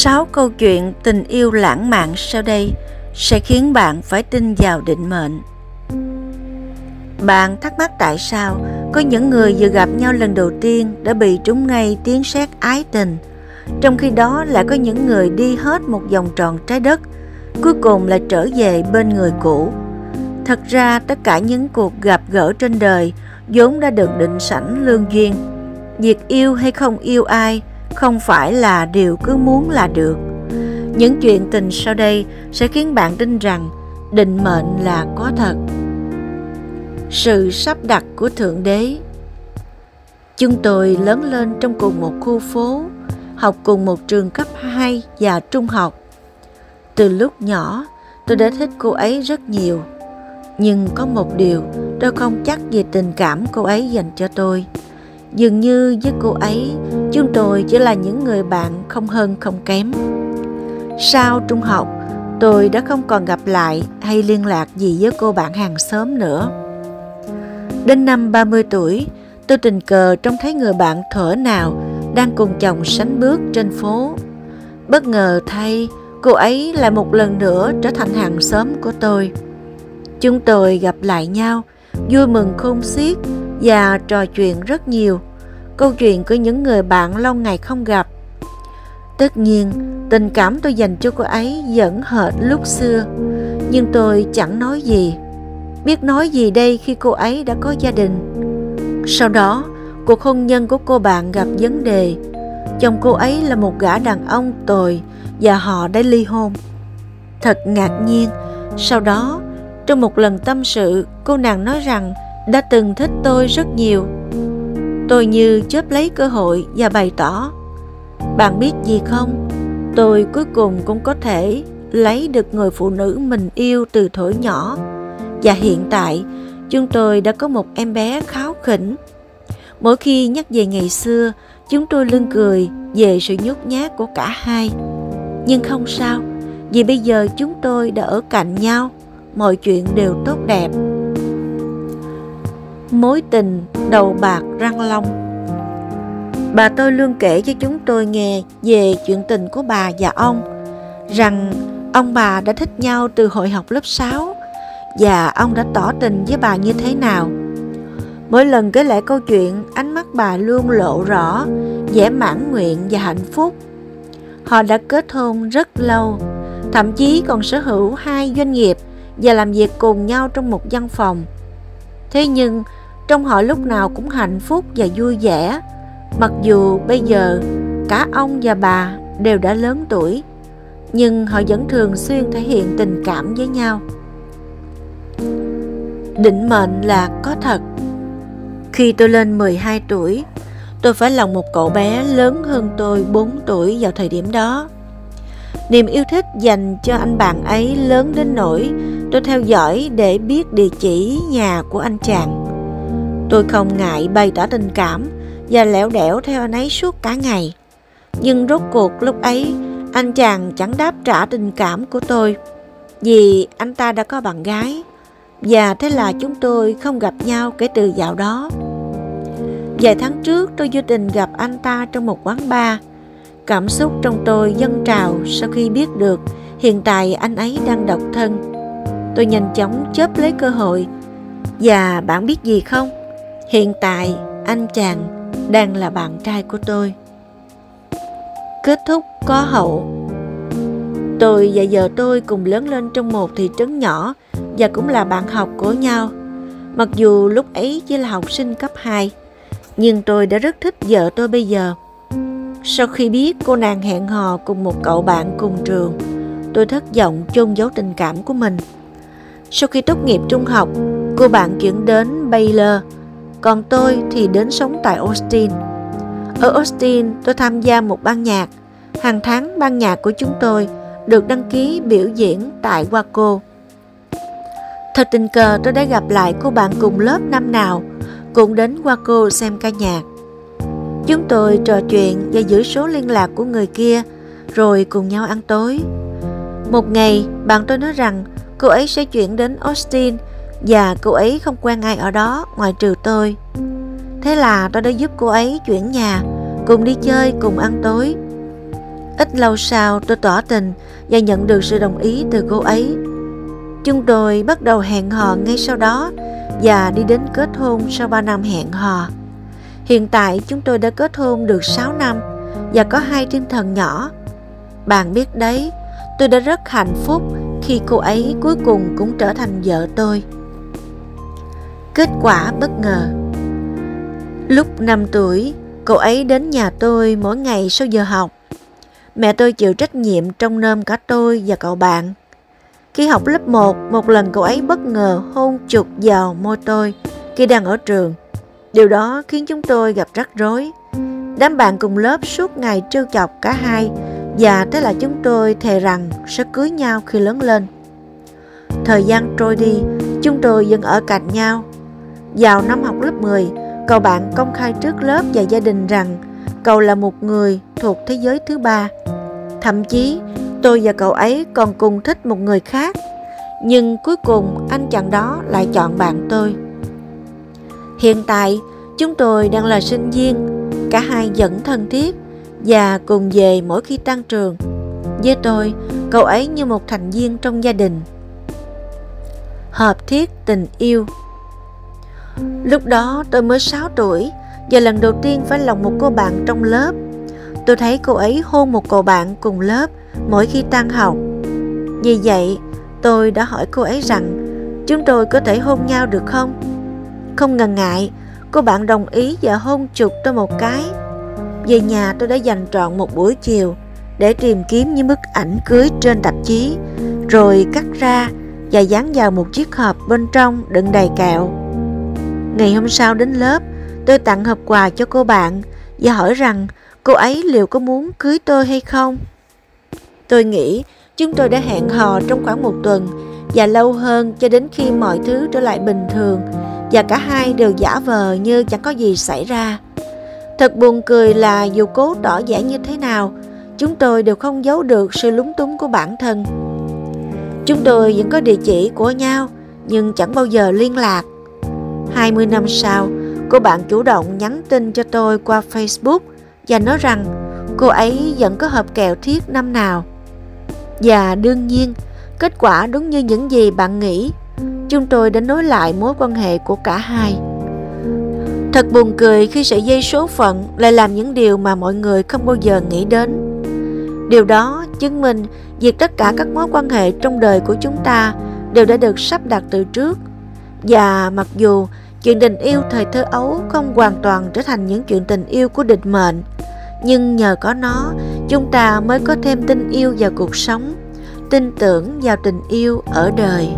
Sáu câu chuyện tình yêu lãng mạn sau đây sẽ khiến bạn phải tin vào định mệnh. Bạn thắc mắc tại sao có những người vừa gặp nhau lần đầu tiên đã bị trúng ngay tiếng sét ái tình, trong khi đó lại có những người đi hết một vòng tròn trái đất, cuối cùng là trở về bên người cũ. Thật ra tất cả những cuộc gặp gỡ trên đời vốn đã được định sẵn lương duyên. Việc yêu hay không yêu ai không phải là điều cứ muốn là được. Những chuyện tình sau đây sẽ khiến bạn tin rằng định mệnh là có thật. Sự sắp đặt của Thượng Đế Chúng tôi lớn lên trong cùng một khu phố, học cùng một trường cấp 2 và trung học. Từ lúc nhỏ, tôi đã thích cô ấy rất nhiều. Nhưng có một điều tôi không chắc về tình cảm cô ấy dành cho tôi. Dường như với cô ấy, chúng tôi chỉ là những người bạn không hơn không kém. Sau trung học, tôi đã không còn gặp lại hay liên lạc gì với cô bạn hàng xóm nữa. Đến năm 30 tuổi, tôi tình cờ trông thấy người bạn thở nào đang cùng chồng sánh bước trên phố. Bất ngờ thay, cô ấy lại một lần nữa trở thành hàng xóm của tôi. Chúng tôi gặp lại nhau, vui mừng khôn xiết và trò chuyện rất nhiều. Câu chuyện của những người bạn lâu ngày không gặp. Tất nhiên, tình cảm tôi dành cho cô ấy vẫn hệt lúc xưa, nhưng tôi chẳng nói gì. Biết nói gì đây khi cô ấy đã có gia đình. Sau đó, cuộc hôn nhân của cô bạn gặp vấn đề. Chồng cô ấy là một gã đàn ông tồi và họ đã ly hôn. Thật ngạc nhiên, sau đó, trong một lần tâm sự, cô nàng nói rằng đã từng thích tôi rất nhiều. Tôi như chớp lấy cơ hội và bày tỏ. Bạn biết gì không? Tôi cuối cùng cũng có thể lấy được người phụ nữ mình yêu từ thuở nhỏ. Và hiện tại, chúng tôi đã có một em bé kháo khỉnh. Mỗi khi nhắc về ngày xưa, chúng tôi lưng cười về sự nhút nhát của cả hai. Nhưng không sao, vì bây giờ chúng tôi đã ở cạnh nhau, mọi chuyện đều tốt đẹp mối tình đầu bạc răng long. Bà tôi luôn kể cho chúng tôi nghe về chuyện tình của bà và ông, rằng ông bà đã thích nhau từ hội học lớp 6 và ông đã tỏ tình với bà như thế nào. Mỗi lần kể lại câu chuyện, ánh mắt bà luôn lộ rõ vẻ mãn nguyện và hạnh phúc. Họ đã kết hôn rất lâu, thậm chí còn sở hữu hai doanh nghiệp và làm việc cùng nhau trong một văn phòng. Thế nhưng trong họ lúc nào cũng hạnh phúc và vui vẻ. Mặc dù bây giờ cả ông và bà đều đã lớn tuổi, nhưng họ vẫn thường xuyên thể hiện tình cảm với nhau. Định mệnh là có thật. Khi tôi lên 12 tuổi, tôi phải lòng một cậu bé lớn hơn tôi 4 tuổi vào thời điểm đó. Niềm yêu thích dành cho anh bạn ấy lớn đến nỗi tôi theo dõi để biết địa chỉ nhà của anh chàng. Tôi không ngại bày tỏ tình cảm và lẻo đẻo theo anh ấy suốt cả ngày. Nhưng rốt cuộc lúc ấy, anh chàng chẳng đáp trả tình cảm của tôi vì anh ta đã có bạn gái và thế là chúng tôi không gặp nhau kể từ dạo đó. Vài tháng trước tôi vô tình gặp anh ta trong một quán bar. Cảm xúc trong tôi dâng trào sau khi biết được hiện tại anh ấy đang độc thân. Tôi nhanh chóng chớp lấy cơ hội. Và bạn biết gì không? Hiện tại, anh chàng đang là bạn trai của tôi. Kết thúc có hậu. Tôi và vợ tôi cùng lớn lên trong một thị trấn nhỏ và cũng là bạn học của nhau. Mặc dù lúc ấy chỉ là học sinh cấp 2, nhưng tôi đã rất thích vợ tôi bây giờ. Sau khi biết cô nàng hẹn hò cùng một cậu bạn cùng trường, tôi thất vọng chôn giấu tình cảm của mình. Sau khi tốt nghiệp trung học, cô bạn chuyển đến Baylor, còn tôi thì đến sống tại Austin. Ở Austin, tôi tham gia một ban nhạc. Hàng tháng ban nhạc của chúng tôi được đăng ký biểu diễn tại Waco. Thật tình cờ tôi đã gặp lại cô bạn cùng lớp năm nào cũng đến Waco xem ca nhạc. Chúng tôi trò chuyện và giữ số liên lạc của người kia rồi cùng nhau ăn tối. Một ngày, bạn tôi nói rằng cô ấy sẽ chuyển đến Austin và cô ấy không quen ai ở đó ngoài trừ tôi. Thế là tôi đã giúp cô ấy chuyển nhà, cùng đi chơi, cùng ăn tối. Ít lâu sau tôi tỏ tình và nhận được sự đồng ý từ cô ấy. Chúng tôi bắt đầu hẹn hò ngay sau đó và đi đến kết hôn sau 3 năm hẹn hò. Hiện tại chúng tôi đã kết hôn được 6 năm và có hai thiên thần nhỏ. Bạn biết đấy, tôi đã rất hạnh phúc khi cô ấy cuối cùng cũng trở thành vợ tôi. Kết quả bất ngờ Lúc 5 tuổi, cậu ấy đến nhà tôi mỗi ngày sau giờ học. Mẹ tôi chịu trách nhiệm trông nom cả tôi và cậu bạn. Khi học lớp 1, một lần cậu ấy bất ngờ hôn chụt vào môi tôi khi đang ở trường. Điều đó khiến chúng tôi gặp rắc rối. Đám bạn cùng lớp suốt ngày trêu chọc cả hai và thế là chúng tôi thề rằng sẽ cưới nhau khi lớn lên. Thời gian trôi đi, chúng tôi vẫn ở cạnh nhau. Vào năm học lớp 10, cậu bạn công khai trước lớp và gia đình rằng cậu là một người thuộc thế giới thứ ba. Thậm chí, tôi và cậu ấy còn cùng thích một người khác. Nhưng cuối cùng anh chàng đó lại chọn bạn tôi. Hiện tại, chúng tôi đang là sinh viên, cả hai vẫn thân thiết và cùng về mỗi khi tan trường. Với tôi, cậu ấy như một thành viên trong gia đình. Hợp thiết tình yêu Lúc đó tôi mới 6 tuổi và lần đầu tiên phải lòng một cô bạn trong lớp. Tôi thấy cô ấy hôn một cậu bạn cùng lớp mỗi khi tan học. Vì vậy, tôi đã hỏi cô ấy rằng chúng tôi có thể hôn nhau được không? Không ngần ngại, cô bạn đồng ý và hôn chụp tôi một cái. Về nhà tôi đã dành trọn một buổi chiều để tìm kiếm những bức ảnh cưới trên tạp chí, rồi cắt ra và dán vào một chiếc hộp bên trong đựng đầy kẹo. Ngày hôm sau đến lớp, tôi tặng hộp quà cho cô bạn và hỏi rằng cô ấy liệu có muốn cưới tôi hay không. Tôi nghĩ chúng tôi đã hẹn hò trong khoảng một tuần và lâu hơn cho đến khi mọi thứ trở lại bình thường và cả hai đều giả vờ như chẳng có gì xảy ra. Thật buồn cười là dù cố tỏ vẻ như thế nào, chúng tôi đều không giấu được sự lúng túng của bản thân. Chúng tôi vẫn có địa chỉ của nhau, nhưng chẳng bao giờ liên lạc. 20 năm sau, cô bạn chủ động nhắn tin cho tôi qua Facebook và nói rằng cô ấy vẫn có hộp kẹo thiết năm nào. Và đương nhiên, kết quả đúng như những gì bạn nghĩ. Chúng tôi đã nối lại mối quan hệ của cả hai. Thật buồn cười khi sợi dây số phận lại làm những điều mà mọi người không bao giờ nghĩ đến. Điều đó chứng minh việc tất cả các mối quan hệ trong đời của chúng ta đều đã được sắp đặt từ trước. Và mặc dù chuyện tình yêu thời thơ ấu không hoàn toàn trở thành những chuyện tình yêu của định mệnh, nhưng nhờ có nó, chúng ta mới có thêm tình yêu vào cuộc sống, tin tưởng vào tình yêu ở đời.